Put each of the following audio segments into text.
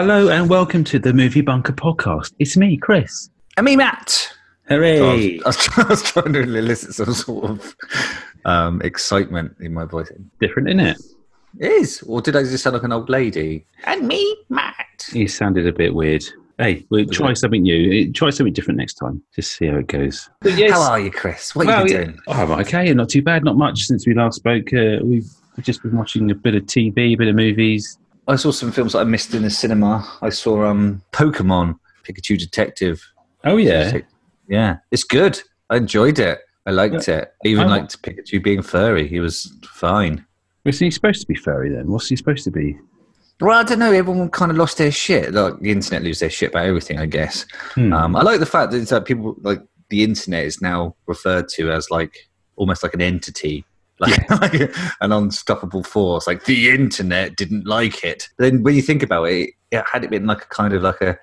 Hello and welcome to the Movie Bunker podcast. It's me, Chris. And me, Matt. Hooray! I, was, I, was, I was trying to elicit some sort of um, excitement in my voice. Different, isn't it? It is. Or did I just sound like an old lady? And me, Matt. You sounded a bit weird. Hey, we'll try something new. Try something different next time. Just see how it goes. But yes, how are you, Chris? What are you doing? Oh, I'm okay. Not too bad. Not much since we last spoke. Uh, we've just been watching a bit of TV, a bit of movies. I saw some films that I missed in the cinema. I saw um, Pokemon Pikachu Detective. Oh yeah, yeah, it's good. I enjoyed it. I liked yeah. it. I even I liked Pikachu being furry. He was fine. Was he supposed to be furry then? What's he supposed to be? Well, I don't know. Everyone kind of lost their shit. Like the internet lose their shit about everything. I guess. Hmm. Um, I like the fact that, that people like the internet is now referred to as like almost like an entity like, yeah. like, an unstoppable force. Like the internet didn't like it. But then when you think about it, it had it been like a kind of like a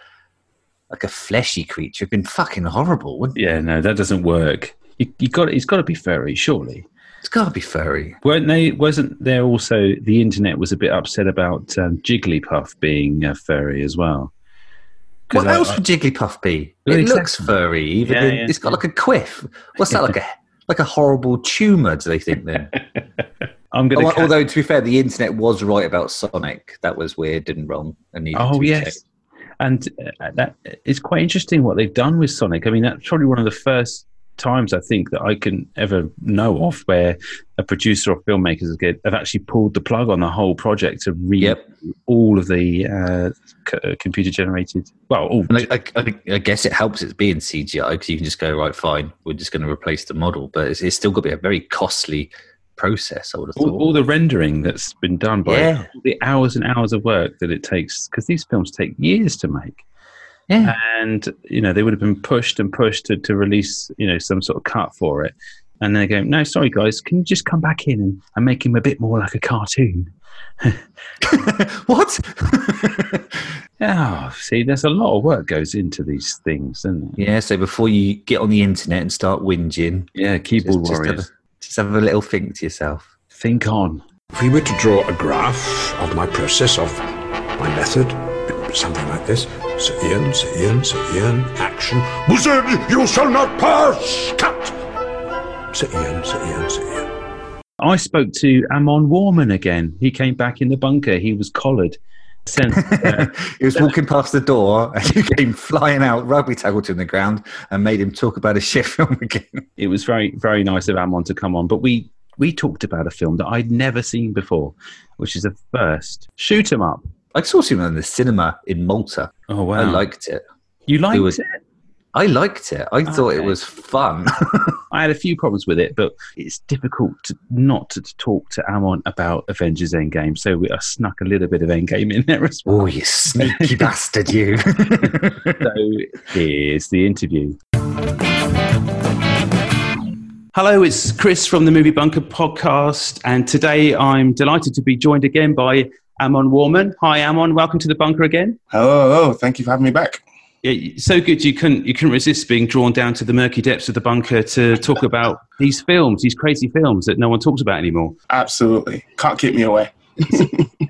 like a fleshy creature, it'd been fucking horrible, wouldn't it? Yeah, no, that doesn't work. You, you got it's got to be furry, surely. It's got to be furry. Weren't they? Wasn't there also the internet was a bit upset about um, Jigglypuff being uh, furry as well? What I, else would Jigglypuff be? It exactly. looks furry. Even yeah, yeah. it's got like a quiff. What's that like a like a horrible tumor? Do they think then? I'm gonna. Oh, although to be fair, the internet was right about Sonic. That was weird and wrong. And oh yes, checked. and uh, that is quite interesting what they've done with Sonic. I mean, that's probably one of the first times I think that I can ever know of where a producer or filmmakers have actually pulled the plug on the whole project to read yep. all of the uh, c- uh, computer generated. Well, all I, I, I, guess it helps it's being CGI because you can just go right, fine, we're just going to replace the model, but it's, it's, still got to be a very costly process. I would have thought all, all the rendering that's been done by yeah. the hours and hours of work that it takes because these films take years to make. Yeah. And, you know, they would have been pushed and pushed to, to release, you know, some sort of cut for it. And they go, no, sorry, guys, can you just come back in and, and make him a bit more like a cartoon? what? oh, see, there's a lot of work goes into these things, isn't? Yeah, so before you get on the internet and start whinging, yeah, keyboard just, warriors. Just have, a, just have a little think to yourself. Think on. If we were to draw a graph of my process, of my method, something like this. Sir Ian, Sir Ian, Sir Ian, action. Wizard, you shall not pass! Cut! Sir Ian, Sir Ian, Sir Ian. I spoke to Amon Warmann again. He came back in the bunker. He was collared. Sent, uh, he was walking past the door and you came flying out, rugby tackled him to the ground and made him talk about a shit film again. It was very, very nice of Amon to come on. But we, we talked about a film that I'd never seen before, which is a first. Shoot 'em up. I saw him in the cinema in Malta. Oh wow! I liked it. You liked it? Was, it? I liked it. I thought it was fun. I had a few problems with it, but it's difficult to, not to talk to Amon about Avengers Endgame. So we, I snuck a little bit of Endgame in there as oh, well. Oh, you sneaky bastard, you! so here's the interview. Hello, it's Chris from the Movie Bunker podcast, and today I'm delighted to be joined again by Amon Warmann. Hi, Amon. Welcome to the bunker again. Hello, hello. Thank you for having me back. Yeah, so good you couldn't you couldn't resist being drawn down to the murky depths of the bunker to talk about these films, these crazy films that no one talks about anymore. Absolutely, can't keep me away.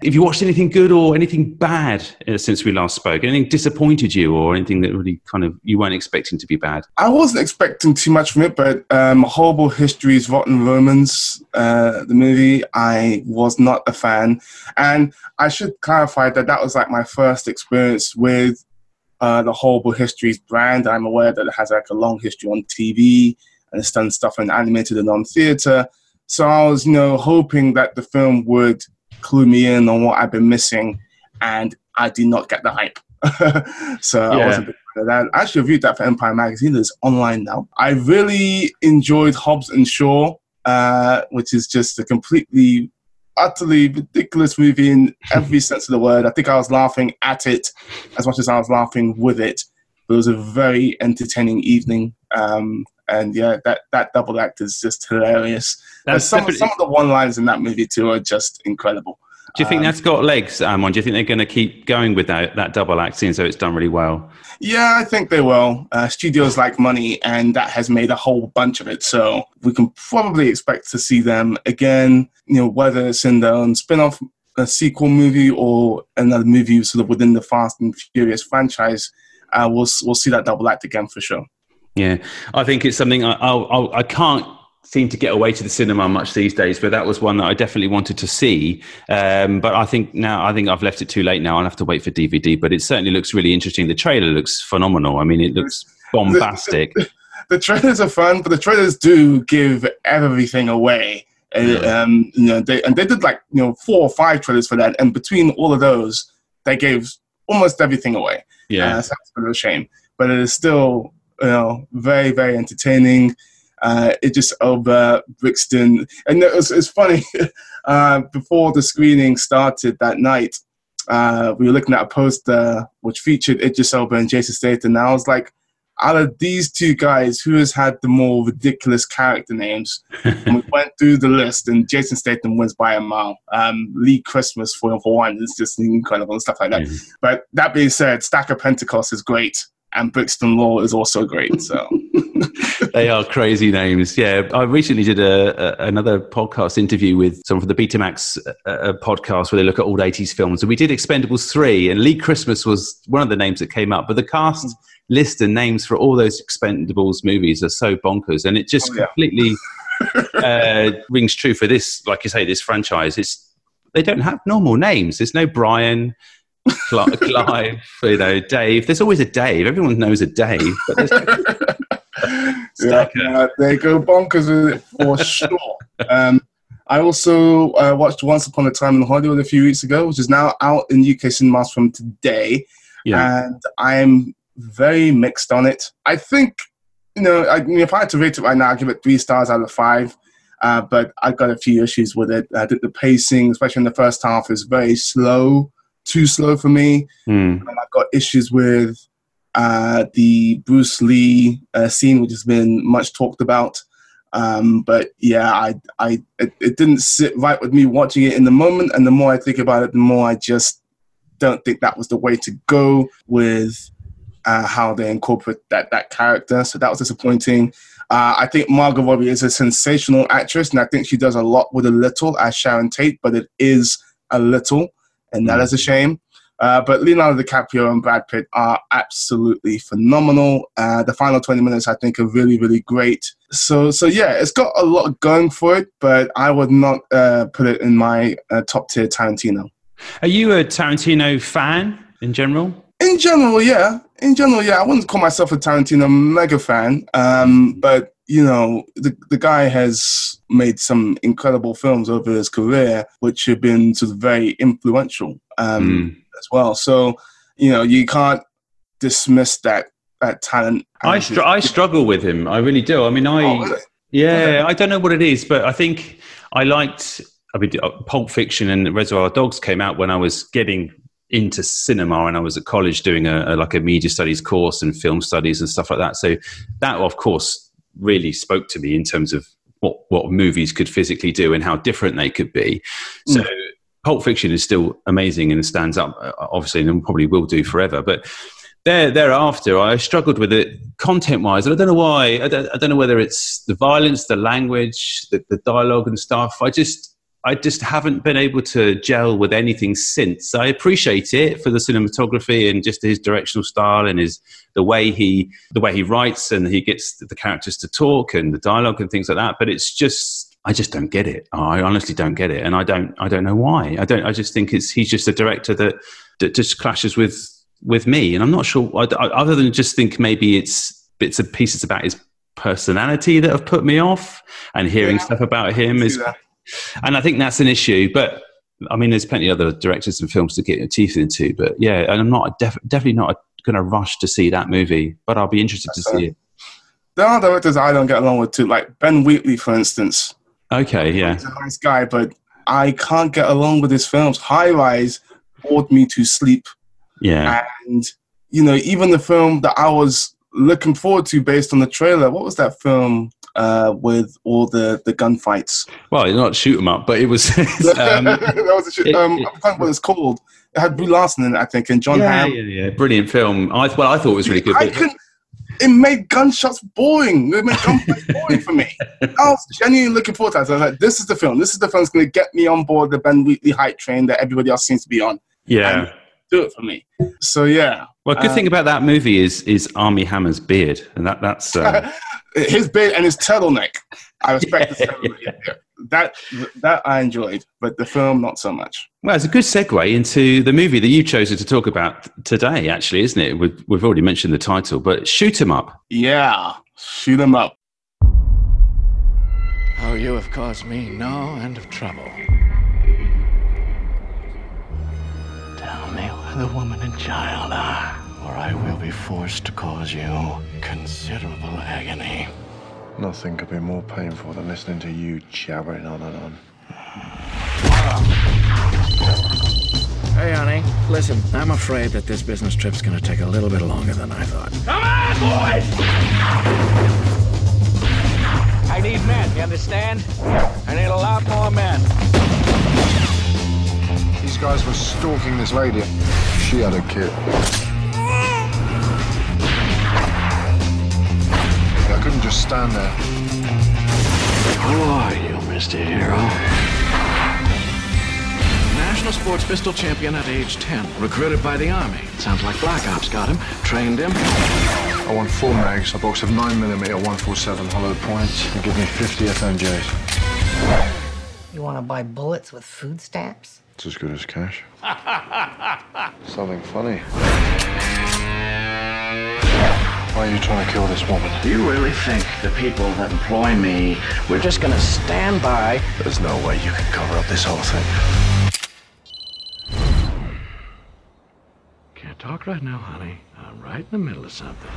Have you watched anything good or anything bad uh, since we last spoke? Anything disappointed you or anything that really kind of you weren't expecting to be bad? I wasn't expecting too much from it, but um, Horrible Histories, Rotten Romans, uh, the movie, I was not a fan. And I should clarify that that was like my first experience with uh, the Horrible Histories brand. I'm aware that it has like a long history on TV and it's done stuff in animated and on theatre. So I was, you know, hoping that the film would clue me in on what I've been missing, and I did not get the hype. so yeah. I wasn't that. I actually reviewed that for Empire Magazine. It's online now. I really enjoyed Hobbs and Shaw, uh, which is just a completely, utterly ridiculous movie in every sense of the word. I think I was laughing at it as much as I was laughing with it. But it was a very entertaining evening. Um, and yeah, that that double act is just hilarious. some some of the one lines in that movie too are just incredible. Do you think um, that's got legs, Amon? Do you think they're going to keep going with that that double act scene so it's done really well? Yeah, I think they will. Uh, studios like money, and that has made a whole bunch of it. So we can probably expect to see them again. You know, whether it's in their own spin-off a sequel movie or another movie sort of within the Fast and Furious franchise, uh, we'll we'll see that double act again for sure. Yeah, I think it's something I I'll, I can not seem to get away to the cinema much these days, but that was one that I definitely wanted to see. Um, but I think now I think I've left it too late now. I'll have to wait for DVD. But it certainly looks really interesting. The trailer looks phenomenal. I mean, it looks bombastic. The, the, the trailers are fun, but the trailers do give everything away. And, um, you know, they and they did like you know four or five trailers for that, and between all of those, they gave almost everything away. Yeah, uh, so that's a bit of a shame, but it is still you know very very entertaining. Uh, just Elba, Brixton, and it was, it's funny. uh, before the screening started that night, uh, we were looking at a poster which featured Idris Elba and Jason Statham, and I was like, out of these two guys, who has had the more ridiculous character names? and we went through the list, and Jason Statham wins by a mile. Um, Lee Christmas for for one is just incredible and stuff like that. Mm. But that being said, Stacker Pentecost is great, and Brixton Law is also great. So they are crazy names. Yeah, I recently did a, a another podcast interview with some of the Betamax uh, uh, podcast where they look at old '80s films, and we did Expendables three, and Lee Christmas was one of the names that came up, but the cast. Mm list and names for all those Expendables movies are so bonkers, and it just oh, yeah. completely uh, rings true for this. Like you say, this franchise. It's they don't have normal names. There's no Brian. Clive, you know, Dave. There's always a Dave. Everyone knows a Dave, yeah, they go bonkers with it for sure. Um, I also uh, watched Once Upon a Time in Hollywood a few weeks ago, which is now out in UK cinemas from today. Yeah. And I'm very mixed on it. I think, you know, I mean, if I had to rate it right now, I'd give it three stars out of five. Uh, but I've got a few issues with it. I think the pacing, especially in the first half, is very slow, too slow for me. Mm. And I've got issues with uh, the Bruce Lee uh, scene, which has been much talked about. Um, but yeah, I, I, it, it, didn't sit right with me watching it in the moment. And the more I think about it, the more I just don't think that was the way to go with uh, how they incorporate that that character. So that was disappointing. Uh, I think Margot Robbie is a sensational actress, and I think she does a lot with a little as Sharon Tate, but it is a little, and that mm. a shame. Uh, but Leonardo DiCaprio and Brad Pitt are absolutely phenomenal. Uh, the final 20 minutes, I think, are really, really great. So, so yeah, it's got a lot going for it, but I would not uh, put it in my uh, top tier Tarantino. Are you a Tarantino fan in general? In general, yeah. In general, yeah. I wouldn't call myself a Tarantino mega fan, um, but you know, the the guy has made some incredible films over his career, which have been sort of very influential um, mm. as well. So, you know, you can't dismiss that that talent. I str- I struggle with him. I really do. I mean, I oh, really? yeah, I don't know what it is, but I think I liked. I mean, Pulp Fiction and Reservoir Dogs came out when I was getting into cinema and I was at college doing a, a, like a media studies course and film studies and stuff like that. So that of course really spoke to me in terms of what what movies could physically do and how different they could be. So mm. Pulp Fiction is still amazing and stands up uh, obviously and probably will do forever. But there, thereafter, I struggled with it content wise. And I don't know why. I don't, I don't know whether it's the violence, the language, the, the dialogue and stuff. I just I just haven't been able to gel with anything since. I appreciate it for the cinematography and just his directional style and his the way he the way he writes and he gets the characters to talk and the dialogue and things like that. But it's just I just don't get it. I honestly don't get it, and I don't I don't know why. I don't. I just think it's he's just a director that that just clashes with with me, and I'm not sure. other than just think maybe it's bits and pieces about his personality that have put me off, and hearing yeah, stuff about him is. That and I think that's an issue. But I mean, there's plenty of other directors and films to get your teeth into. But yeah, and I'm not def- definitely not going to rush to see that movie, but I'll be interested to see it. There are directors I don't get along with too, like Ben Wheatley, for instance. Okay, yeah, he's a nice guy, but I can't get along with his films. High Rise bored me to sleep. Yeah, and you know, even the film that I was looking forward to based on the trailer. What was that film? Uh, with all the, the gunfights. Well, you're not shoot 'em up, but it was. um, that was a shoot, it, um, it, I can't what it's called. It had Brie Larson in it, I think, and John yeah, Hamm. Yeah, yeah, brilliant film. I well, I thought it was really good. I can, it made gunshots boring. It made gunfights boring for me. I was genuinely looking forward to it. I was like, this is the film. This is the film that's going to get me on board the Ben Wheatley hype train that everybody else seems to be on. Yeah. And do it for me. So yeah. Well, good Um, thing about that movie is is Armie Hammer's beard, and that that's uh, his beard and his turtleneck. I respect Yeah, the turtleneck. That that I enjoyed, but the film not so much. well, it's a good segue into the movie that you've chosen to talk about today. Actually, isn't it? We've, we've already mentioned the title, but shoot 'em up. Yeah, shoot him up. Oh, you have caused me no end of trouble. Tell me where the woman and child are, or I will be forced to cause you considerable agony. Nothing could be more painful than listening to you jabbering on and on. Hey, honey, listen, I'm afraid that this business trip's gonna take a little bit longer than I thought. Come on, boys! I need men, you understand? I need a lot more men. These guys were stalking this lady. She had a kid. I couldn't just stand there. Who are you, Mr. Hero? National sports pistol champion at age 10, recruited by the Army. Sounds like Black Ops got him, trained him. I want four mags, a box of 9mm 147 hollow points, and give me 50 FMJs. You want to buy bullets with food stamps? It's as good as cash. Something funny. Why are you trying to kill this woman? Do you really think the people that employ me were just gonna stand by? There's no way you can cover up this whole thing. Can't talk right now, honey. I'm right in the middle of something.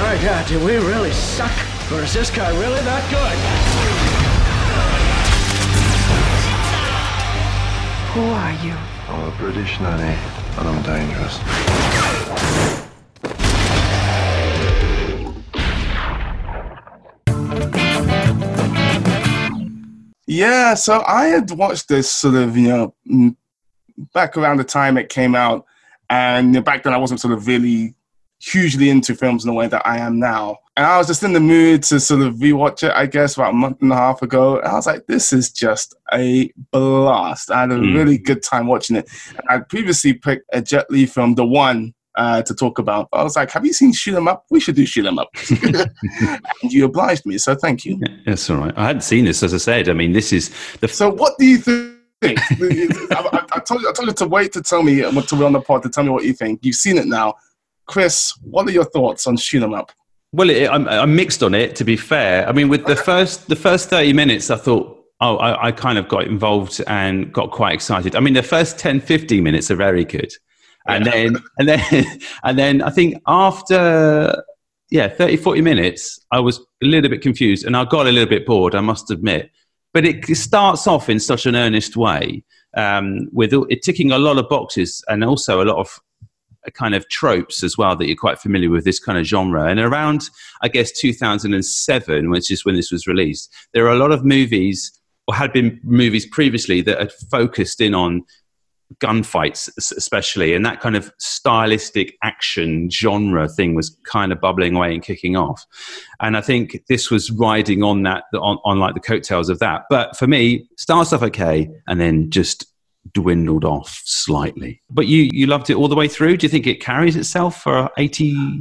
My God, do we really suck? Or is this guy really that good? Who are you? I'm a British nanny, and I'm dangerous. Yeah, so I had watched this sort of, you know, mm, back around the time it came out, and back then I wasn't sort of really hugely into films in the way that I am now. And I was just in the mood to sort of rewatch it, I guess, about a month and a half ago. And I was like, this is just a blast. I had a Mm. really good time watching it. I previously picked a Jet Li film, The One, uh, to talk about. I was like, have you seen Shoot 'em Up? We should do Shoot 'em Up. and you obliged me, so thank you. That's all right. I hadn't seen this, as I said. I mean, this is the So, what do you think? I, I, I told you, I told you to wait to tell me to be on the pod to tell me what you think. You've seen it now, Chris. What are your thoughts on Shoot 'Em Up? Well, it, I'm, I'm mixed on it. To be fair, I mean, with the first the first thirty minutes, I thought, oh, I, I kind of got involved and got quite excited. I mean, the first 10, 15 minutes are very good, and then and then and then I think after yeah 30, 40 minutes, I was a little bit confused and I got a little bit bored. I must admit, but it starts off in such an earnest way um, with it ticking a lot of boxes and also a lot of kind of tropes as well that you're quite familiar with this kind of genre. And around, I guess, 2007, which is when this was released, there are a lot of movies, or had been movies previously, that had focused in on gunfights, especially, and that kind of stylistic action genre thing was kind of bubbling away and kicking off. And I think this was riding on that, on, on like the coattails of that. But for me, starts off okay, and then just dwindled off slightly. But you you loved it all the way through. Do you think it carries itself for 80,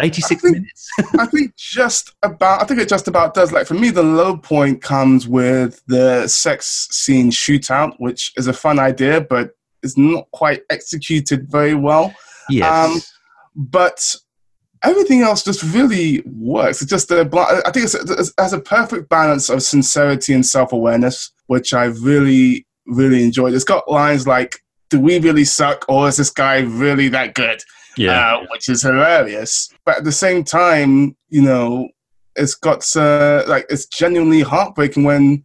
86 I think- minutes? I think just about. I think it just about does. Like for me, the low point comes with the sex scene shootout, which is a fun idea, but is not quite executed very well. yes. um, But everything else just really works. It's just a. bl- I think it's, it has a perfect balance of sincerity and self awareness, which I really really enjoyed. It's got lines like, "Do we really suck, or is this guy really that good?" yeah. uh, which is hilarious. But at the same time, you know, it's got uh, like it's genuinely heartbreaking when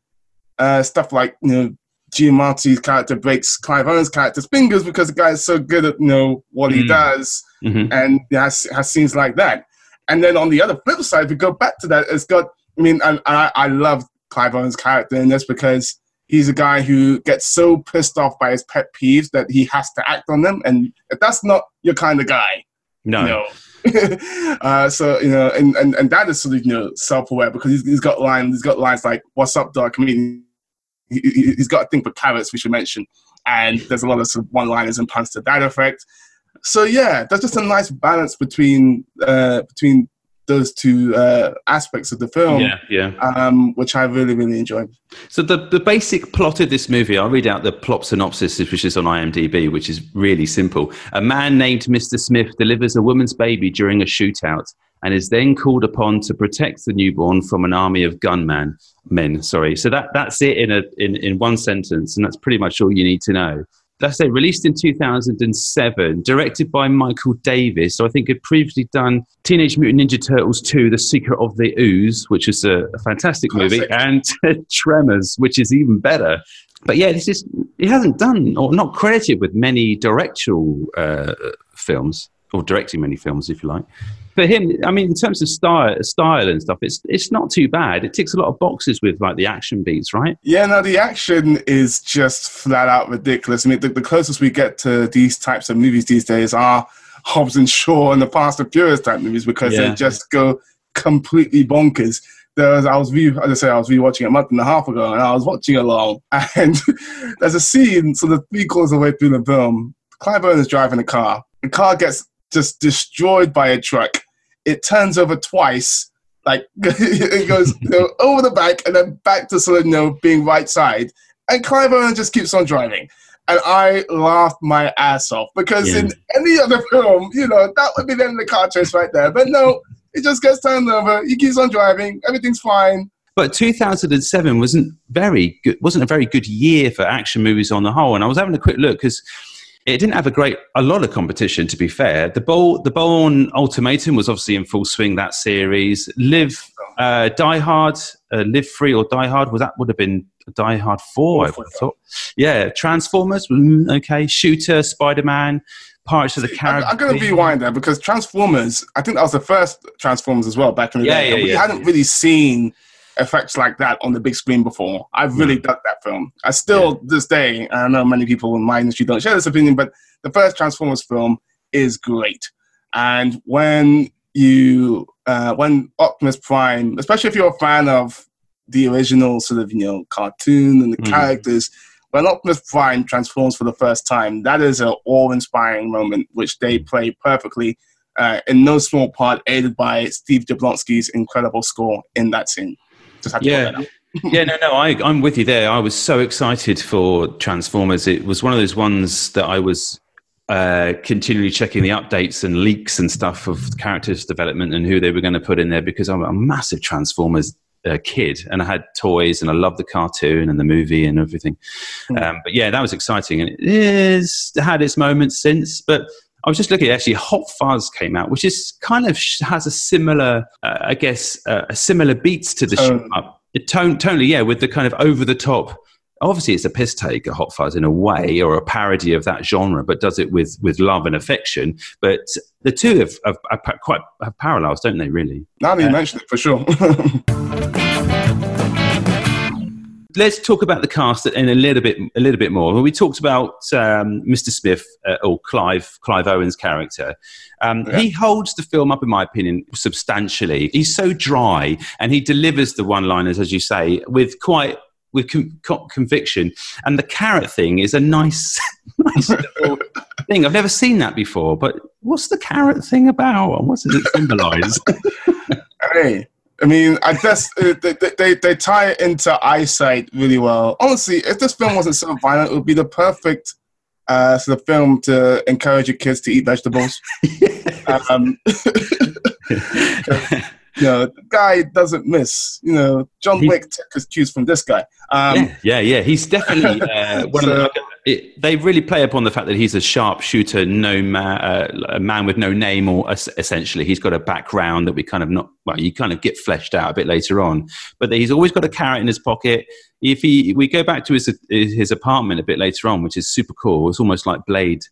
uh, stuff like you know Giamatti's character breaks Clive Owen's character's fingers because the guy is so good at you know what he Mm. does, Mhm. and has has scenes like that. And then on the other flip side, if we go back to that, it's got. I mean, I I, I love Clive Owen's character in this because he's a guy who gets so pissed off by his pet peeves that he has to act on them. And if that's not your kind of guy, no. you know. uh, so you know, and, and and that is sort of you know self-aware because he's, he's got lines. He's got lines like "What's up, dog?" I mean, he, he's got a thing for carrots, we should mention, and there's a lot of, sort of one-liners and puns to that effect. So yeah, that's just a nice balance between uh, between those two uh, aspects of the film, Yeah, yeah. um, which I really really enjoyed. So the, the basic plot of this movie, I'll read out the plot synopsis, which is on IMDb, which is really simple. A man named Mr. Smith delivers a woman's baby during a shootout and is then called upon to protect the newborn from an army of gunmen. Men, sorry. So that, that's it in, a, in, in one sentence, and that's pretty much all you need to know. That's it. Released in 2007, directed by Michael Davis. So I think had previously done Teenage Mutant Ninja Turtles 2: The Secret of the Ooze, which is a, a fantastic movie, and Tremors, which is even better. But yeah, this is he hasn't done or not credited with many directorial uh, films or directing many films, if you like. For him, I mean, in terms of style, style and stuff, it's it's not too bad. It ticks a lot of boxes with like the action beats, right? Yeah, no, the action is just flat out ridiculous. I mean, the, the closest we get to these types of movies these days are Hobbs and Shaw and the Fast and Furious type movies because Yeah. they just go completely bonkers. There was, I was re, as I say, I was rewatching a month and a half ago, and I was watching along, and there's a scene. So the three quarters of the way through the film, Clive Owen is driving a car. The car gets just destroyed by a truck. It turns over twice, like it goes you know, over the back and then back to sort of you know being right side. And Clive Owen just keeps on driving. And I laughed my ass off because Yeah. in any other film, you know, that would be the end of the car chase right there. But no, it just gets turned over. He keeps on driving. Everything's fine. But 2007 wasn't very good. wasn't a very good year for action movies on the whole. And I was having a quick look because it didn't have a great a lot of competition. To be fair, the Bowl the Bourne Ultimatum was obviously in full swing that series. Live, uh, Die Hard, uh, Live Free or Die Hard was that would have been Die Hard Four. I would have thought. Yeah, Transformers, mm, okay, Shooter, Spider Man, Pirates of the I'm, Caribbean. I'm going to rewind there because Transformers, I think that was the first Transformers as well back in the Yeah, day. yeah, we yeah. hadn't really seen effects like that on the big screen before. I've really dug that film. I still, this day, I know many people in my industry don't share this opinion, but the first Transformers film is great. And when you, uh, when Optimus Prime, especially if you're a fan of the original sort of, you know, cartoon and the Mhm. characters, when Optimus Prime transforms for the first time, that is an awe-inspiring moment, which they play perfectly, uh, in no small part aided by Steve Jablonsky's incredible score in that scene. Just had to Yeah. point that out. yeah, no, no, I, I'm with you there. I was so excited for Transformers. It was one of those ones that I was uh, continually checking the updates and leaks and stuff of characters development and who they were going to put in there because I'm a massive Transformers uh, kid and I had toys and I loved the cartoon and the movie and everything. Um, but yeah, that was exciting and it is had its moments since, but. I was just looking. At actually, Hot Fuzz came out, which is kind of has a similar, uh, I guess, uh, a similar beats to the shoot up. It tone, totally, yeah, with the kind of over the top. Obviously, it's a piss take, a Hot Fuzz in a way, or a parody of that genre, but does it with with love and affection. But the two have, have, have quite have parallels, don't they? Really. That you mention it, for sure. let's talk about the cast in a little bit a little bit more. We talked about um, Mr. Smith uh, or Clive Clive Owen's character. Um, He holds the film up, in my opinion, substantially. He's so dry, and he delivers the one-liners, as you say, with quite with con- con- conviction. And the carrot thing is a nice, nice little thing. I've never seen that before. But what's the carrot thing about, and what does it symbolise? hey, I mean, I guess uh, they, they- they, tie it into eyesight really well. Honestly, if this film wasn't so violent, it would be the perfect uh, sort of film to encourage your kids to eat vegetables. um, you know, the guy doesn't miss. You know, John He- Wick took his cues from this guy. Um, yeah, yeah, yeah. He's definitely uh, one of the. It, they really play upon the fact that he's a sharpshooter, no man, uh, a man with no name, or es- essentially he's got a background that we kind of not. Well, you kind of get fleshed out a bit later on, but he's always got a carrot in his pocket. If he, we go back to his his apartment a bit later on, which is super cool. It's almost like Blade.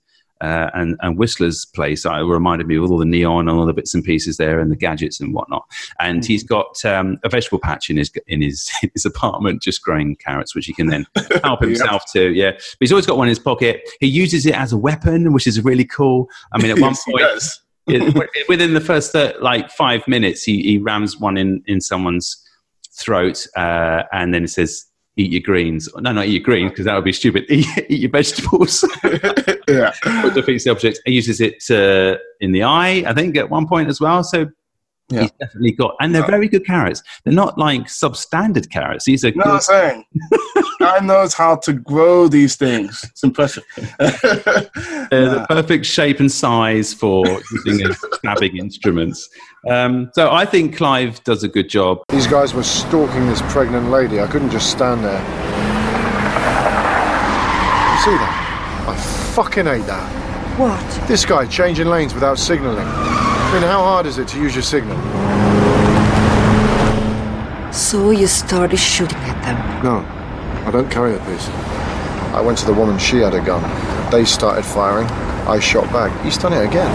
Uh, and and Whistler's place. I reminded me of all the neon and all the bits and pieces there, and the gadgets and whatnot. And mm-hmm. he's got um, a vegetable patch in his in his his apartment, just growing carrots, which he can then help himself to. Yeah, but he's always got one in his pocket. He uses it as a weapon, which is really cool. I mean, at one point. within the first uh, like five minutes, he, he rams one in, in someone's throat, uh, and then it says, "Eat your greens." No, not eat your greens because that would be stupid. Eat, eat your vegetables. yeah, defeats the object. He uses it uh, in the eye, I think, at one point as well. So yeah. He's definitely got, and they're very good carrots. They're not like substandard carrots. These are. No, good. I'm saying, guy knows how to grow these things. It's impressive. they're the perfect shape and size for using as stabbing instruments. Um, so I think Clive does a good job. These guys were stalking this pregnant lady. I couldn't just stand there. You see that? I fucking hate that. What? This guy changing lanes without signalling. I mean, how hard is it to use your signal? So you started shooting at them? No, I don't carry a piece. I went to the woman, she had a gun. They started firing. I shot back. He's done it again.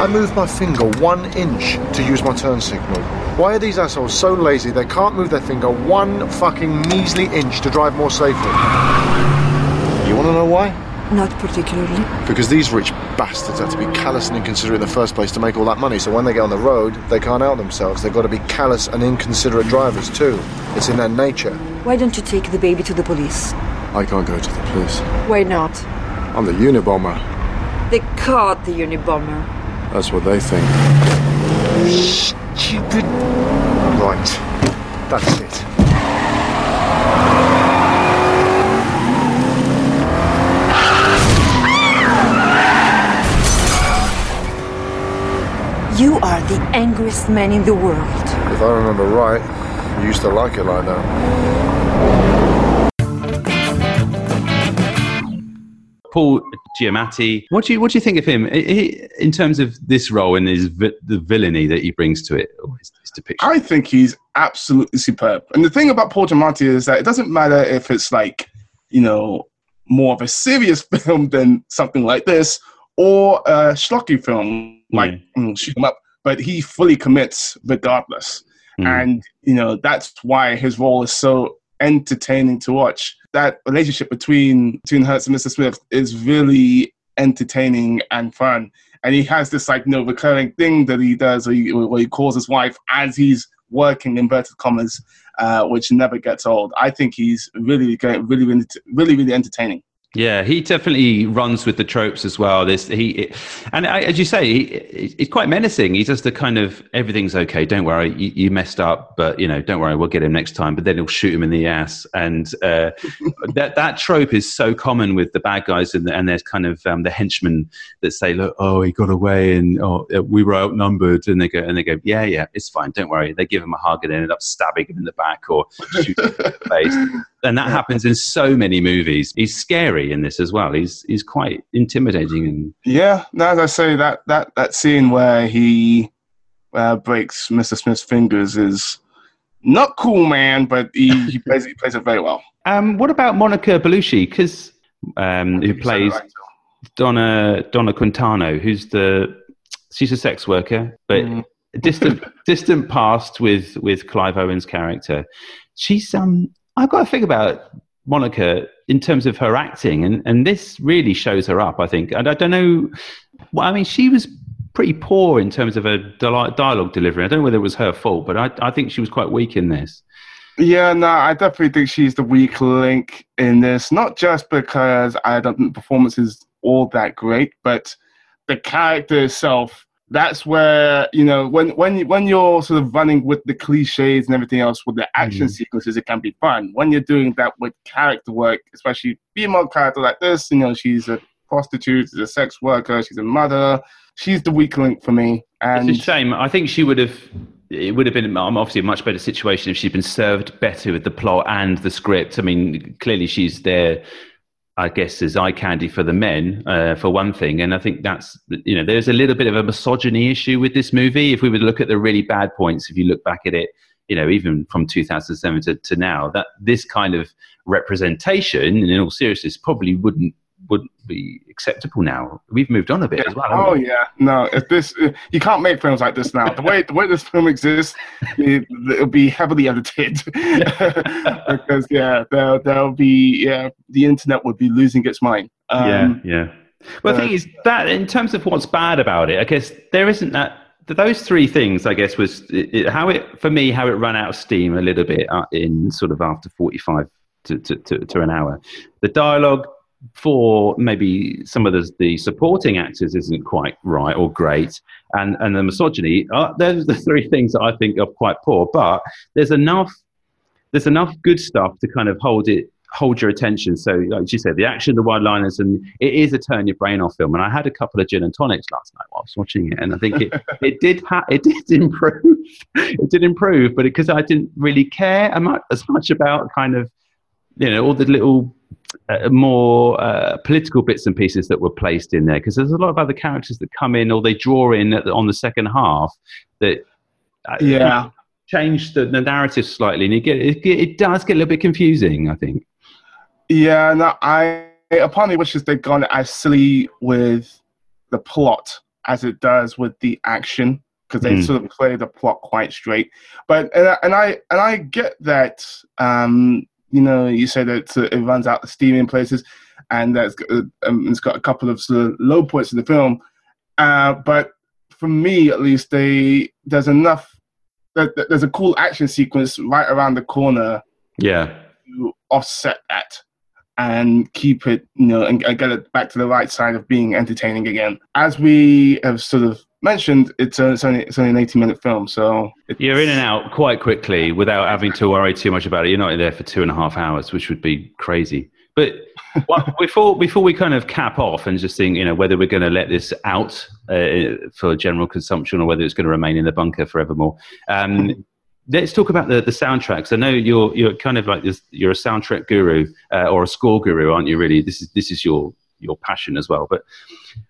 I moved my finger one inch to use my turn signal. Why are these assholes so lazy they can't move their finger one fucking measly inch to drive more safely? You want to know why? Not particularly. Because these rich bastards have to be callous and inconsiderate in the first place to make all that money. So when they get on the road, they can't help themselves. They've got to be callous and inconsiderate drivers too. It's in their nature. Why don't you take the baby to the police? I can't go to the police. Why not? I'm the Unabomber. They caught the Unabomber. That's what they think. Stupid. Right. That's it. You are the angriest man in the world. If I remember right, you used to like it like that. Paul Giamatti. What do you what do you think of him in terms of this role and his the villainy that he brings to it, or his, his, depiction? I think he's absolutely superb. And the thing about Paul Giamatti is that it doesn't matter if it's like you know more of a serious film than something like this, or a schlocky film like mm. shoot 'em up, but he fully commits regardless. Mm. And you know that's why his role is so entertaining to watch. That relationship between between Hertz and Mr. Smith is really entertaining and fun. And he has this like you know recurring thing that he does, where he, where he calls his wife as he's working inverted commas, uh, which never gets old. I think he's really, really, really, really, really entertaining. Yeah, he definitely runs with the tropes as well. This he, and as you say, he, he's quite menacing. He's just the kind of everything's okay. Don't worry, you, you, messed up, but you know, don't worry, we'll get him next time. But then he'll shoot him in the ass, and uh, that that trope is so common with the bad guys, and, and there's kind of um, the henchmen that say, "Look, oh, he got away, and oh, we were outnumbered," and they go, and they go, "Yeah, yeah, it's fine, don't worry." They give him a hug and end up stabbing him in the back or shooting him in the face and that happens in so many movies. He's scary in this as well. He's he's quite intimidating and yeah. As I say, that that that scene where he uh, breaks Mr. Smith's fingers is not cool, man. But he, he plays he plays it very well. Um, what about Monica Bellucci? Because um, who plays Donna Donna Quintano, who's the she's a sex worker, but. Mm. distant distant past with with Clive Owen's character. She's um I've got to think about Monica in terms of her acting, and, and this really shows her up, I think. And I don't know, well, I mean, she was pretty poor in terms of her dialogue delivery. I don't know whether it was her fault, but I, I think she was quite weak in this. Yeah, no, I definitely think she's the weak link in this. Not just because I don't think the performance is all that great, but the character itself that's where you know when when when you're sort of running with the cliches and everything else with the action mm. sequences, it can be fun. When you're doing that with character work, especially female character like this, you know, she's a prostitute, she's a sex worker, she's a mother. She's the weak link for me. And it's a shame. I think she would have. It would have been obviously a much better situation if she'd been served better with the plot and the script. I mean, clearly she's there I guess, is eye candy for the men, uh, for one thing. And I think that's, you know, there's a little bit of a misogyny issue with this movie. If we would look at the really bad points, if you look back at it, you know, even from 2007 to, to now, that this kind of representation, in all seriousness, probably wouldn't wouldn't be acceptable now. We've moved on a bit as well. Oh we? yeah, no. If this, you can't make films like this now. The way the way this film exists, it, will be heavily edited because yeah, there there'll be yeah, the internet would be losing its mind. Um, yeah, yeah. Well, the uh, thing is that in terms of what's bad about it, I guess there isn't that. Those three things, I guess, was it, it- how it for me how it ran out of steam a little bit uh, in sort of after forty-five to, to, to, to an hour. The dialogue for maybe some of the, the supporting actors isn't quite right or great, and and the misogyny. Uh, those are the three things that I think are quite poor. But there's enough there's enough good stuff to kind of hold it hold your attention. So, like you said, the action, the one liners, and it is a turn your brain off film. And I had a couple of gin and tonics last night while I was watching it, and I think it it did ha- it did improve. it did improve, but because I didn't really care much, as much about kind of you know all the little. Uh, more uh, political bits and pieces that were placed in there because there's a lot of other characters that come in or they draw in at the, on the second half that uh, Yeah. change the, the narrative slightly, and it, get, it, it does get a little bit confusing. I think. Yeah, no, I upon the wishes they've gone as silly with the plot as it does with the action because they Mm. sort of play the plot quite straight. But and I, and I and I get that um, you know you say that uh, it runs out the steam in places, and that's uh, um, it's got a couple of sort of low points in the film. Uh, but for me, at least, they there's enough. There's a cool action sequence right around the corner Yeah, to offset that and keep it, you know, and, and get it back to the right side of being entertaining again. As we have sort of mentioned, it's, it's only it's only an 80 minute film, so you're in and out quite quickly without having to worry too much about it. You're not in there for two and a half hours, which would be crazy. But what, before before we kind of cap off and just think, you know, whether we're going to let this out uh, for general consumption or whether it's going to remain in the bunker forevermore. Um, let's talk about the, the soundtracks. I know you're you're kind of like this. You're a soundtrack guru uh, or a score guru, aren't you? Really, this is this is your your passion as well. But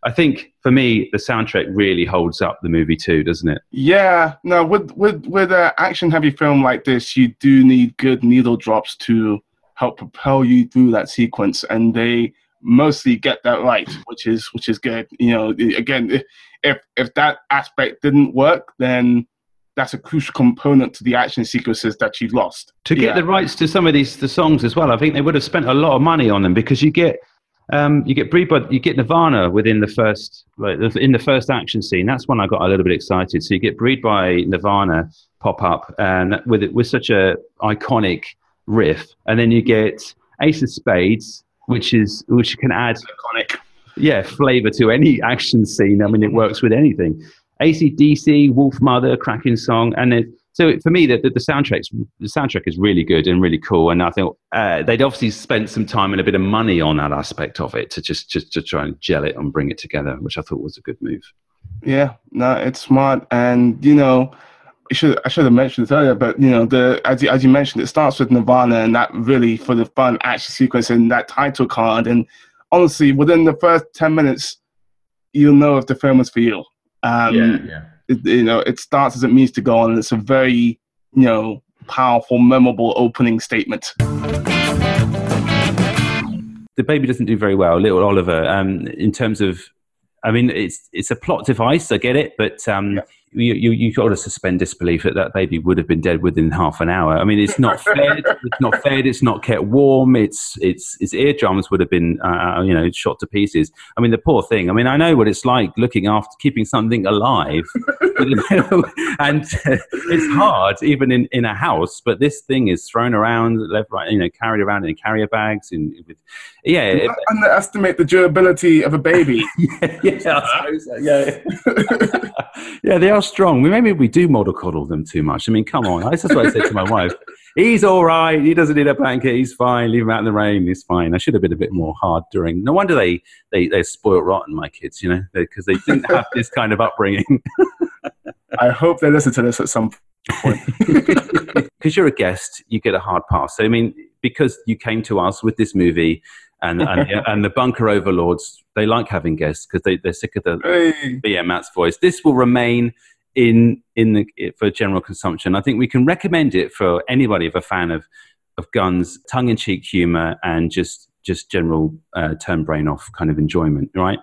I think for me, the soundtrack really holds up the movie too, doesn't it? yeah. No, with with with an action heavy film like this, you do need good needle drops to help propel you through that sequence, and they mostly get that right, which is which is good. You know, again, if if that aspect didn't work, then that's a crucial component to the action sequences that you've lost. to get Yeah. the rights to some of these the songs as well. I think they would have spent a lot of money on them because you get um, you get Breed by, you get Nirvana within the first like in the first action scene. That's when I got a little bit excited. So you get Breed by Nirvana pop up and with it with such a iconic riff, and then you get Ace of Spades, which is which can add Iconic. yeah, flavor to any action scene. I mean, it works with anything. ACDC, Wolfmother, cracking song, and it, so for me, the, the, the soundtrack the soundtrack is really good and really cool. And I think uh, they'd obviously spent some time and a bit of money on that aspect of it to just just to try and gel it and bring it together, which I thought was a good move. Yeah, no, it's smart, and you know, I should I should have mentioned this earlier, but you know, the as you, as you mentioned, it starts with Nirvana, and that really for the fun action sequence and that title card, and honestly, within the first ten minutes, you'll know if the film is for you. Um, yeah. It, you know, it starts as it means to go on, and it's a very you know powerful, memorable opening statement. the baby doesn't do very well, little Oliver. Um, in terms of, I mean, it's it's a plot device. I get it, but um, you you you got to suspend disbelief that that baby would have been dead within half an hour. I mean, it's not fed. it's not fed. It's not kept warm. It's it's its eardrums would have been uh, you know shot to pieces. I mean, the poor thing. I mean, I know what it's like looking after keeping something alive, and uh, it's hard even in in a house. But this thing is thrown around left, right, you know, carried around in carrier bags and with yeah. it- underestimate the durability of a baby. yeah, I suppose so, yeah. yeah, they are strong. We- Maybe we do model coddle them too much. I mean, come on. That's what I said to my wife. He's all right. He doesn't need a blanket. He's fine. Leave him out in the rain. He's fine. I should have been a bit more hard during. No wonder they they they spoiled rotten my kids. You know, because they didn't have this kind of upbringing. I hope they listen to this at some point. because you're a guest, you get a hard pass. So I mean, because you came to us with this movie, and and, and the bunker overlords, they like having guests because they they're sick of the Hey. yeah, Matt's voice. This will remain in in the for general consumption. I think we can recommend it for anybody of a fan of of guns, tongue in cheek humor, and just just general uh, turn brain off kind of enjoyment, right?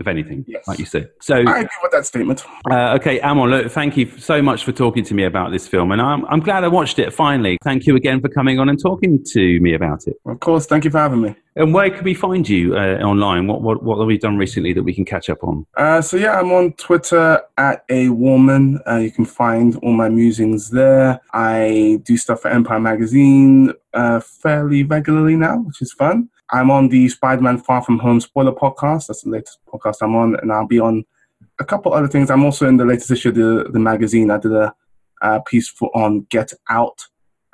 If anything, Yes. like you said. So, I agree with that statement. uh, okay, Amon, look, thank you so much for talking to me about this film, and I'm I'm glad I watched it finally. Thank you again for coming on and talking to me about it. Of course, thank you for having me. And where can we find you uh, online? What what what have we done recently that we can catch up on? Uh, so yeah, I'm on Twitter at awarmann. Uh, you can find all my musings there. I do stuff for Empire Magazine uh, fairly regularly now, which is fun. I'm on the Spider-Man Far From Home spoiler podcast. That's the latest podcast I'm on, and I'll be on a couple other things. I'm also in the latest issue of the, the magazine. I did a, uh piece for on Get Out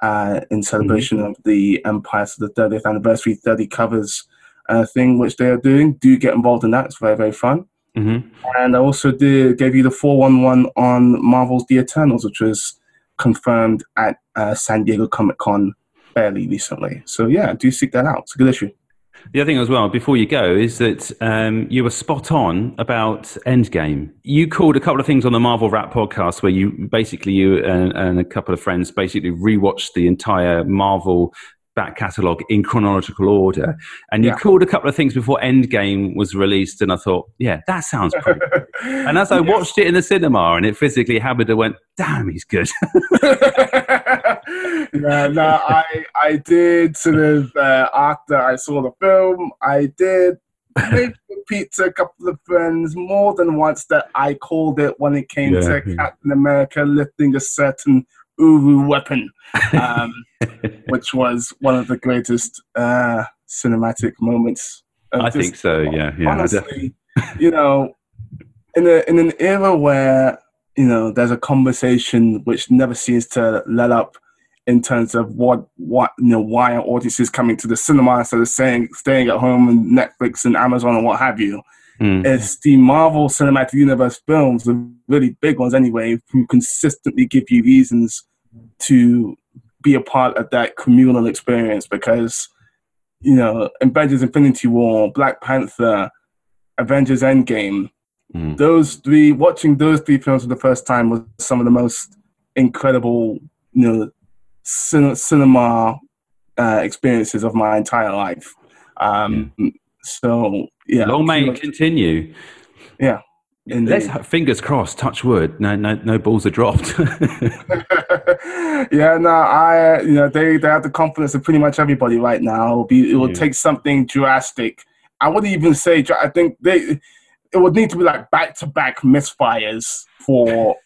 uh, in celebration of the Empire's so the 30th anniversary, 30 covers uh, thing, which they are doing. Do get involved in that. It's very, very fun. Mm-hmm. And I also did gave you the 411 on Marvel's The Eternals, which was confirmed at uh, San Diego Comic Con fairly recently. So yeah, do seek that out. It's a good issue. The other thing as well, before you go, is that um, you were spot on about Endgame. You called a couple of things on the Marvel Rap podcast where you basically you and, and a couple of friends basically rewatched the entire Marvel back catalogue in chronological order, and you Yeah. called a couple of things before Endgame was released, and I thought, yeah, that sounds cool. and as I watched it in the cinema and it physically happened, I went, damn, he's good. yeah, no, I I did sort of uh, after I saw the film, I did maybe repeat to a couple of friends more than once that I called it when it came Yeah, to. Captain America lifting a certain Uru weapon, um, which was one of the greatest uh, cinematic moments. of I think so. Yeah, yeah. Honestly, you know, in a in an era where you know there's a conversation which never seems to let up in terms of what what you know why are audiences coming to the cinema instead of saying staying at home and Netflix and Amazon and what have you. Mm. It's the Marvel Cinematic Universe films, the really big ones anyway, who consistently give you reasons to be a part of that communal experience because, you know, Avengers Infinity War, Black Panther, Avengers Endgame, Mm. those three, watching those three films for the first time was some of the most incredible, you know, cin- cinema uh, experiences of my entire life. Um, So, yeah. Long may it continue. Yeah. Let's Indeed. fingers crossed. Touch wood. No, no, no balls are dropped. yeah, no, I, you know, they, they have the confidence of pretty much everybody right now. It'll be, it will Yeah. take something drastic. I wouldn't even say, I think they, it would need to be like back to back misfires for,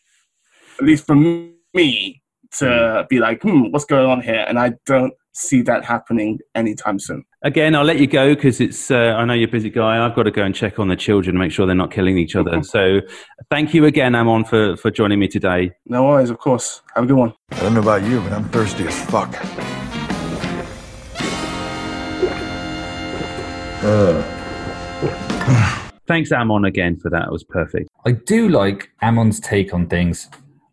at least for me, to be like, hmm, what's going on here? And I don't see that happening anytime soon. Again, I'll let you go because it's. Uh, I know you're a busy guy. I've got to go and check on the children, make sure they're not killing each other. So, thank you again, Amon, for for joining me today. No worries, of course. Have a good one. I don't know about you, but I'm thirsty as fuck. Thanks, Amon, again for that. It was perfect. I do like Amon's take on things.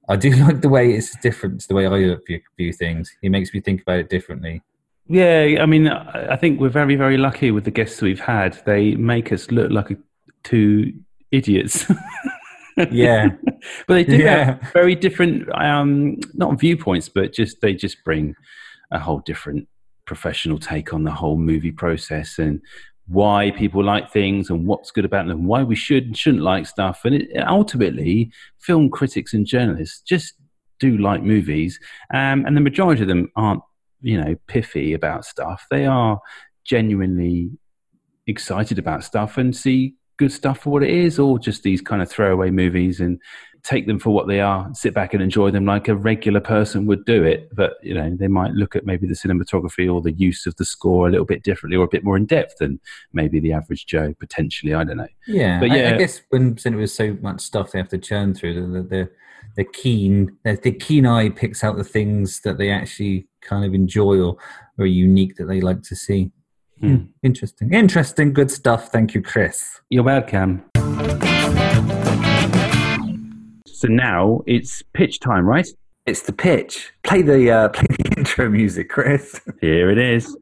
I do like the way it's different to the way I view, view things. He makes me think about it differently. Yeah, I mean, I think we're very, very lucky with the guests we've had. They make us look like a, two idiots. Yeah. but they do Yeah. have very different, um, not viewpoints, but just they just bring a whole different professional take on the whole movie process and why people like things and what's good about them, why we should and shouldn't like stuff. And it, ultimately, film critics and journalists just do like movies, um, and the majority of them aren't, you know, piffy about stuff. They are genuinely excited about stuff and see good stuff for what it is, or just these kind of throwaway movies and take them for what they are, sit back and enjoy them like a regular person would do it. But you know, they might look at maybe the cinematography or the use of the score a little bit differently or a bit more in depth than maybe the average Joe potentially. I don't know. Yeah, But yeah. I guess when since there's so much stuff they have to churn through, the the, the keen the, the keen eye picks out the things that they actually kind of enjoy or are unique that they like to see. Hmm. Hmm, Interesting, interesting, good stuff. Thank you, Chris. You're welcome. So now it's pitch time, right? It's the pitch. Play the uh, play the intro music, Chris. Here it is.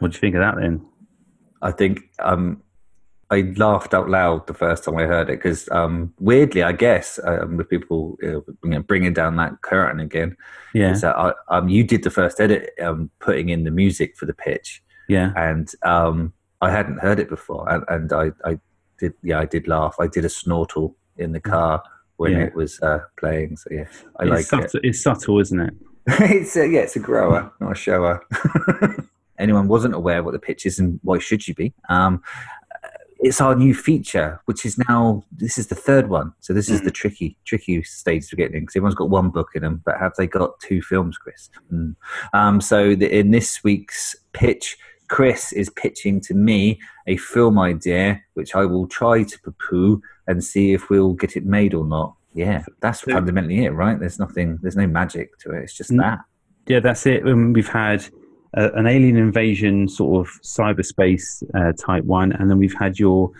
What do you think of that then? I think um, I laughed out loud the first time I heard it because um, weirdly, I guess, um, with people uh, you know, bringing down that curtain again, Yeah, is that I, um, you did the first edit, um, putting in the music for the pitch, yeah, and um, I hadn't heard it before, and, and I, I did, yeah, I did laugh. I did a snortle in the car when Yeah. it was uh, playing. So yeah, I it's like it. It's subtle, isn't it? it's a, yeah, it's a grower, not a shower. Anyone wasn't aware what the pitch is and why should you be? Um, it's our new feature, which is now this is the third one. So this is the tricky, tricky stage to get in because everyone's got one book in them, but have they got two films, Chris? Mm. Um, so the, in this week's pitch, Chris is pitching to me a film idea, which I will try to poo-poo and see if we'll get it made or not. Yeah, that's So- fundamentally it, right? There's nothing, there's no magic to it. It's just that. Yeah, that's it. Um, we've had uh, an alien invasion sort of cyberspace uh, type one, and then we've had your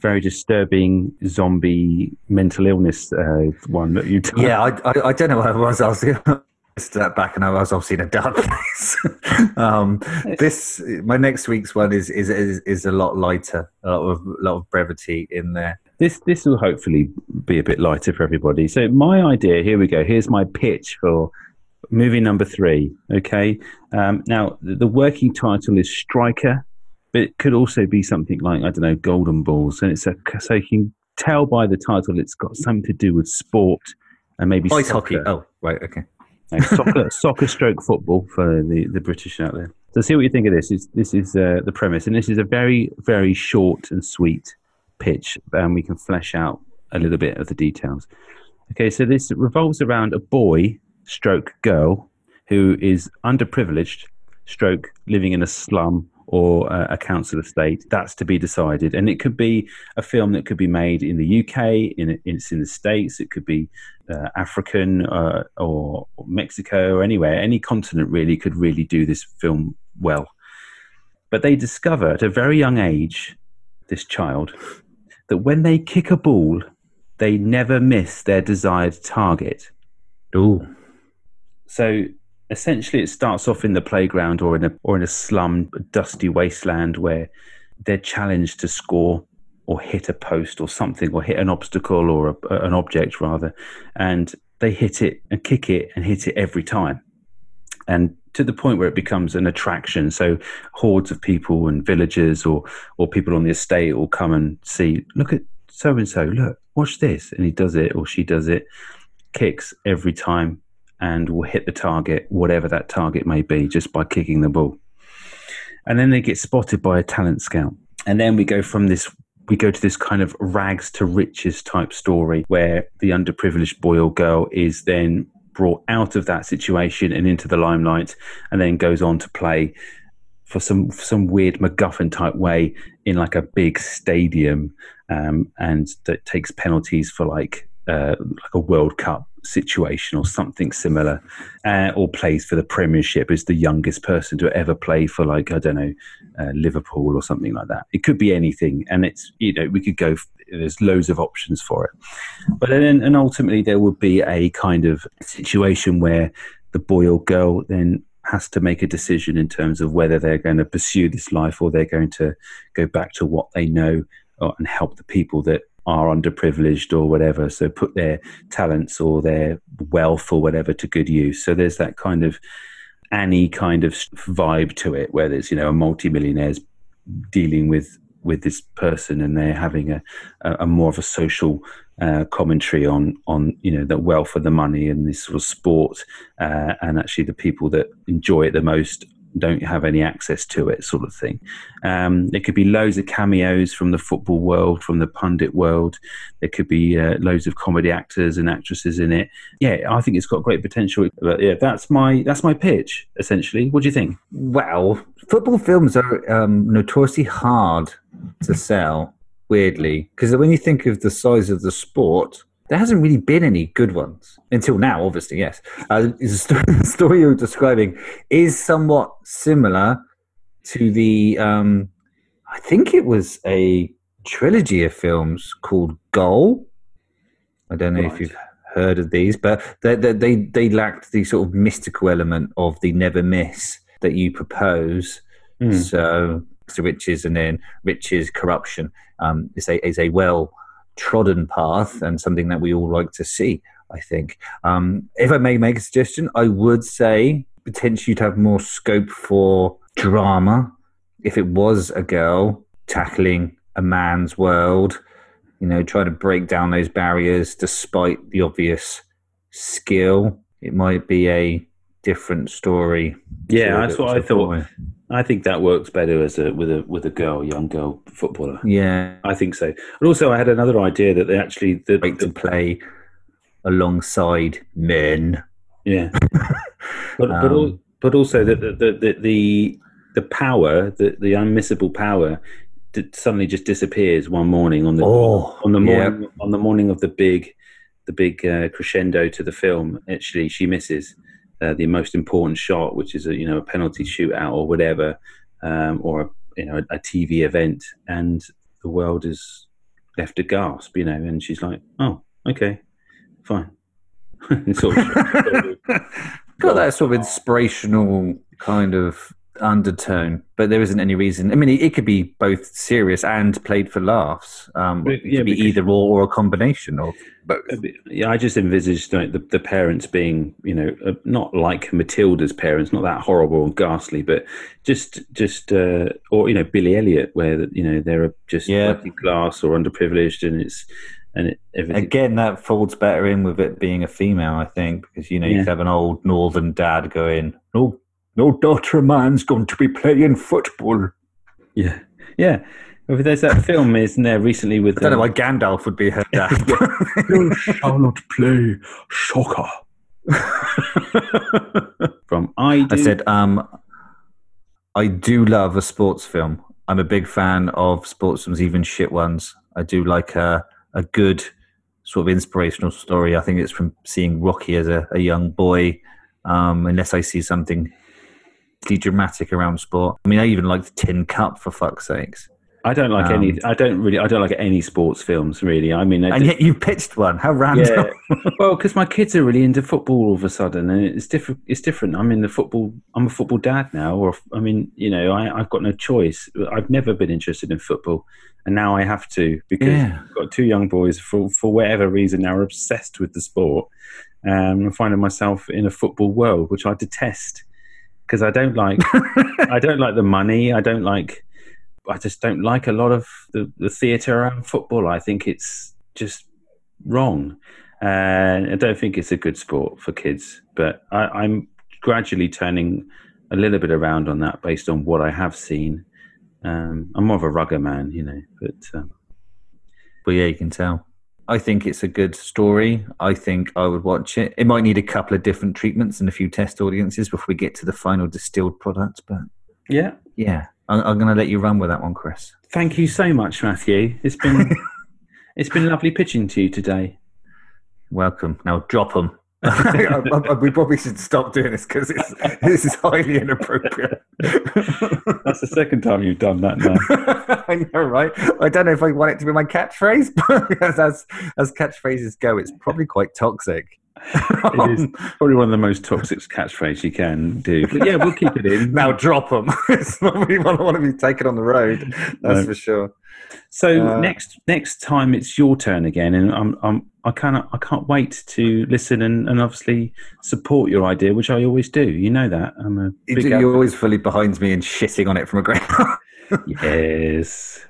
very disturbing zombie mental illness uh, one that you. Yeah, I, I, I don't know what I was. I was that back, and I was obviously in a dark place. um, this my next week's one is is is, is a lot lighter, a lot of a lot of brevity in there. this this will hopefully be a bit lighter for everybody. So my idea, here we go. Here's my pitch for movie number three. Okay, um, now the, the working title is Striker, but it could also be something like I don't know, Golden Balls, and it's a so you can tell by the title it's got something to do with sport and maybe Ice soccer. hockey. Oh, right, okay. No, soccer, soccer stroke football for the, the British out there. So, see what you think of this. Is this is uh, the premise, and this is a very very short and sweet pitch, and we can flesh out a little bit of the details. Okay, so this revolves around a boy stroke girl who is underprivileged, stroke living in a slum or uh, a council estate. That's to be decided, and it could be a film that could be made in the UK, in it's in the States. It could be uh, African uh, or Mexico or anywhere, any continent really could really do this film well. But they discover at a very young age, this child, that when they kick a ball, they never miss their desired target. Ooh. So essentially, it starts off in the playground or in a or in a slum, dusty wasteland where they're challenged to score or hit a post or something, or hit an obstacle or a, an object rather, and they hit it and kick it and hit it every time, and to the point where it becomes an attraction. So hordes of people and villagers or or people on the estate will come and see. Look at so and so. Look, watch this, and he does it or she does it, kicks every time and will hit the target, whatever that target may be, just by kicking the ball. And then they get spotted by a talent scout. And then we go from this, we go to this kind of rags to riches type story where the underprivileged boy or girl is then brought out of that situation and into the limelight and then goes on to play for some some weird MacGuffin type way in like a big stadium um, and that takes penalties for like uh, like a World Cup situation or something similar, uh, or plays for the Premiership is the youngest person to ever play for like I don't know uh, Liverpool or something like that. It could be anything, and it's you know we could go. There's loads of options for it, but then and ultimately there would be a kind of situation where the boy or girl then has to make a decision in terms of whether they're going to pursue this life or they're going to go back to what they know and help the people that are underprivileged or whatever. So put their talents or their wealth or whatever to good use. So there's that kind of Annie kind of vibe to it, where there's you know a multimillionaire's dealing with with this person and they're having a, a, a more of a social uh, commentary on on you know the wealth of the money and this sort of sport uh, and actually the people that enjoy it the most don't have any access to it, sort of thing. Um, there could be loads of cameos from the football world, from the pundit world. There could be uh, loads of comedy actors and actresses in it. Yeah, I think it's got great potential. But yeah, that's my that's my pitch essentially. What do you think? Well, football films are um, notoriously hard to sell. Weirdly, because when you think of the size of the sport, there hasn't really been any good ones until now. Obviously, yes. Uh, the story, the story you're describing is somewhat similar to the. Um, I think it was a trilogy of films called Goal. I don't know if you've heard of these, but they, they they they lacked the sort of mystical element of the never miss that you propose. Mm. So, so riches and then riches, corruption um, is a is a well trodden path and something that we all like to see. I think. Um, if I may make a suggestion, I would say potentially to have more scope for drama if it was a girl tackling a man's world. You know, trying to break down those barriers despite the obvious skill. It might be a different story. Yeah, that's what I thought. boy. I think that works better as a with a with a girl, young girl footballer. Yeah, I think so. And also, I had another idea that they actually the, like to play alongside men. yeah, but but, al- Um, but also that the the, the the power, the the unmissable power, that suddenly just disappears one morning on the Oh, on the yeah. morning on the morning of the big the big uh, crescendo to the film. Actually, she misses uh, the most important shot, which is a you know a penalty shootout or whatever, um, or a, you know a, TV event, and the world is left to gasp. You know, and she's like, "Oh, okay, fine." It's of- got that sort of inspirational kind of undertone, but there isn't any reason. I mean, it, it could be both serious and played for laughs. Um, But, it yeah, could be either or or a combination of both. yeah, I just envisaged like, the, the parents being, you know, uh, not like Matilda's parents, not that horrible and ghastly, but just, just, uh, or you know, Billy Elliot, where you know they're just Yeah. working class or underprivileged, and it's and it, everything. Again, that folds better in with it being a female, I think, because you know you Yeah. could have an old northern dad going, "No, no daughter of mine's going to be playing football." Yeah, yeah. Well, There's that film, isn't there, recently with I don't know um, why Gandalf would be her dad. You shall not play soccer. From I, I said, um, I do love a sports film. I'm a big fan of sports films, even shit ones. I do like a, a good sort of inspirational story. I think it's from seeing Rocky as a, a young boy, um, unless I see something really dramatic around sport. I mean, I even like the Tin Cup, for fuck's sakes. I don't like um, any. I don't really. I don't like any sports films, really. I mean, I And yet you pitched one. How random. yeah. well, because my kids are really into football all of a sudden, and it's different. It's different. I'm in the football. I'm a football dad now, or I mean, you know, I, I've got no choice. I've never been interested in football, and now I have to because Yeah. I've got two young boys for for whatever reason now are obsessed with the sport. Um, I'm finding myself in a football world, which I detest because I don't like. I don't like the money. I don't like. I just don't like a lot of the, the theatre around football. I think it's just wrong. And I don't think it's a good sport for kids. But I, I'm gradually turning a little bit around on that based on what I have seen. Um, I'm more of a rugger man, you know. But um, Well, yeah, you can tell. I think it's a good story. I think I would watch it. It might need a couple of different treatments and a few test audiences before we get to the final distilled product. But yeah, yeah, I'm, I'm going to let you run with that one, Chris. thank you so much, Matthew. It's been it's been lovely pitching to you today. Welcome. Now drop them. We probably should stop doing this because this is highly inappropriate. That's the second time you've done that now. I know, right? I don't know if I want it to be my catchphrase, but as as catchphrases go, it's probably quite toxic. It is um, probably one of the most toxic catchphrases you can do. But yeah, we'll keep it in. now drop them. it's not really what I want to be taken on the road. That's No. for sure. So Uh, next next time it's your turn again, and I'm, I'm I can't I can't wait to listen and, and obviously support your idea, which I always do. You know that I'm a You You're always fully behind me and shitting on it from a great. yes.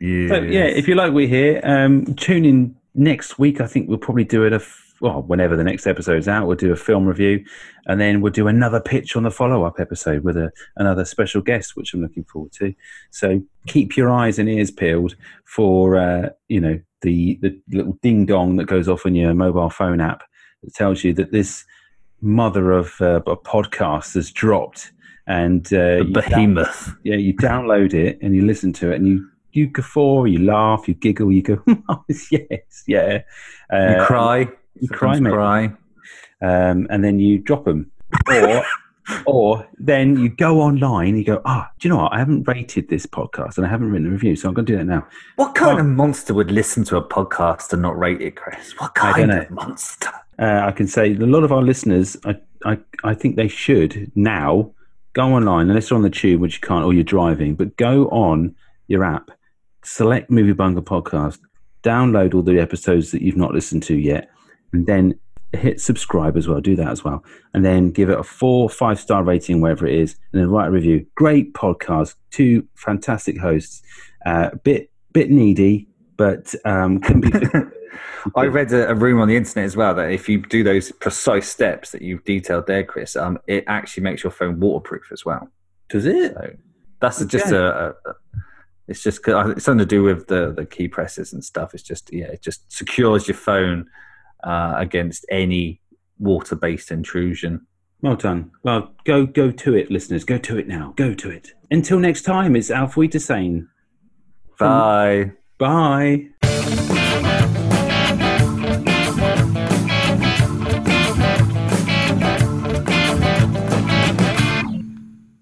yeah. So yeah, if you like what we hear, um, tune in next week. I think we'll probably do it a well whenever the next episode's out. We'll do a film review, and then we'll do another pitch on the follow up episode with a, another special guest, which I'm looking forward to. So keep your eyes and ears peeled for uh, you know the the little ding dong that goes off on your mobile phone app that tells you that this mother of uh, a podcast has dropped. And uh, The you down- behemoth. yeah, you download it and you listen to it and you you guffaw, you laugh, you giggle, you go, oh, yes, yeah. Uh, you cry. You cry, mate. cry. um, and then you drop them, or or then you go online, you go, ah, do you know what? I haven't rated this podcast and I haven't written a review, so I'm going to do that now. What kind Oh. of monster would listen to a podcast and not rate it, Chris? What kind of monster? Uh, I can say a lot of our listeners, I, I, I think they should now go online, unless you're on the tube, which you can't, or you're driving, but go on your app, select Movie Bunker Podcast, download all the episodes that you've not listened to yet, and then hit subscribe as well. Do that as well. And then give it a four, five star rating, wherever it is, and then write a review. Great podcast, two fantastic hosts, uh, bit, bit needy, but um, can be. I read a, a rumor on the internet as well that if you do those precise steps that you've detailed there, Chris, um, it actually makes your phone waterproof as well. Does it? So that's Okay. just a, a, a- It's just it's something to do with the the key presses and stuff. It's just yeah, it just secures your phone uh, against any water based intrusion. Well done. Well, go go to it, listeners. Go to it now. Go to it. Until next time, it's Alf saying Bye. bye.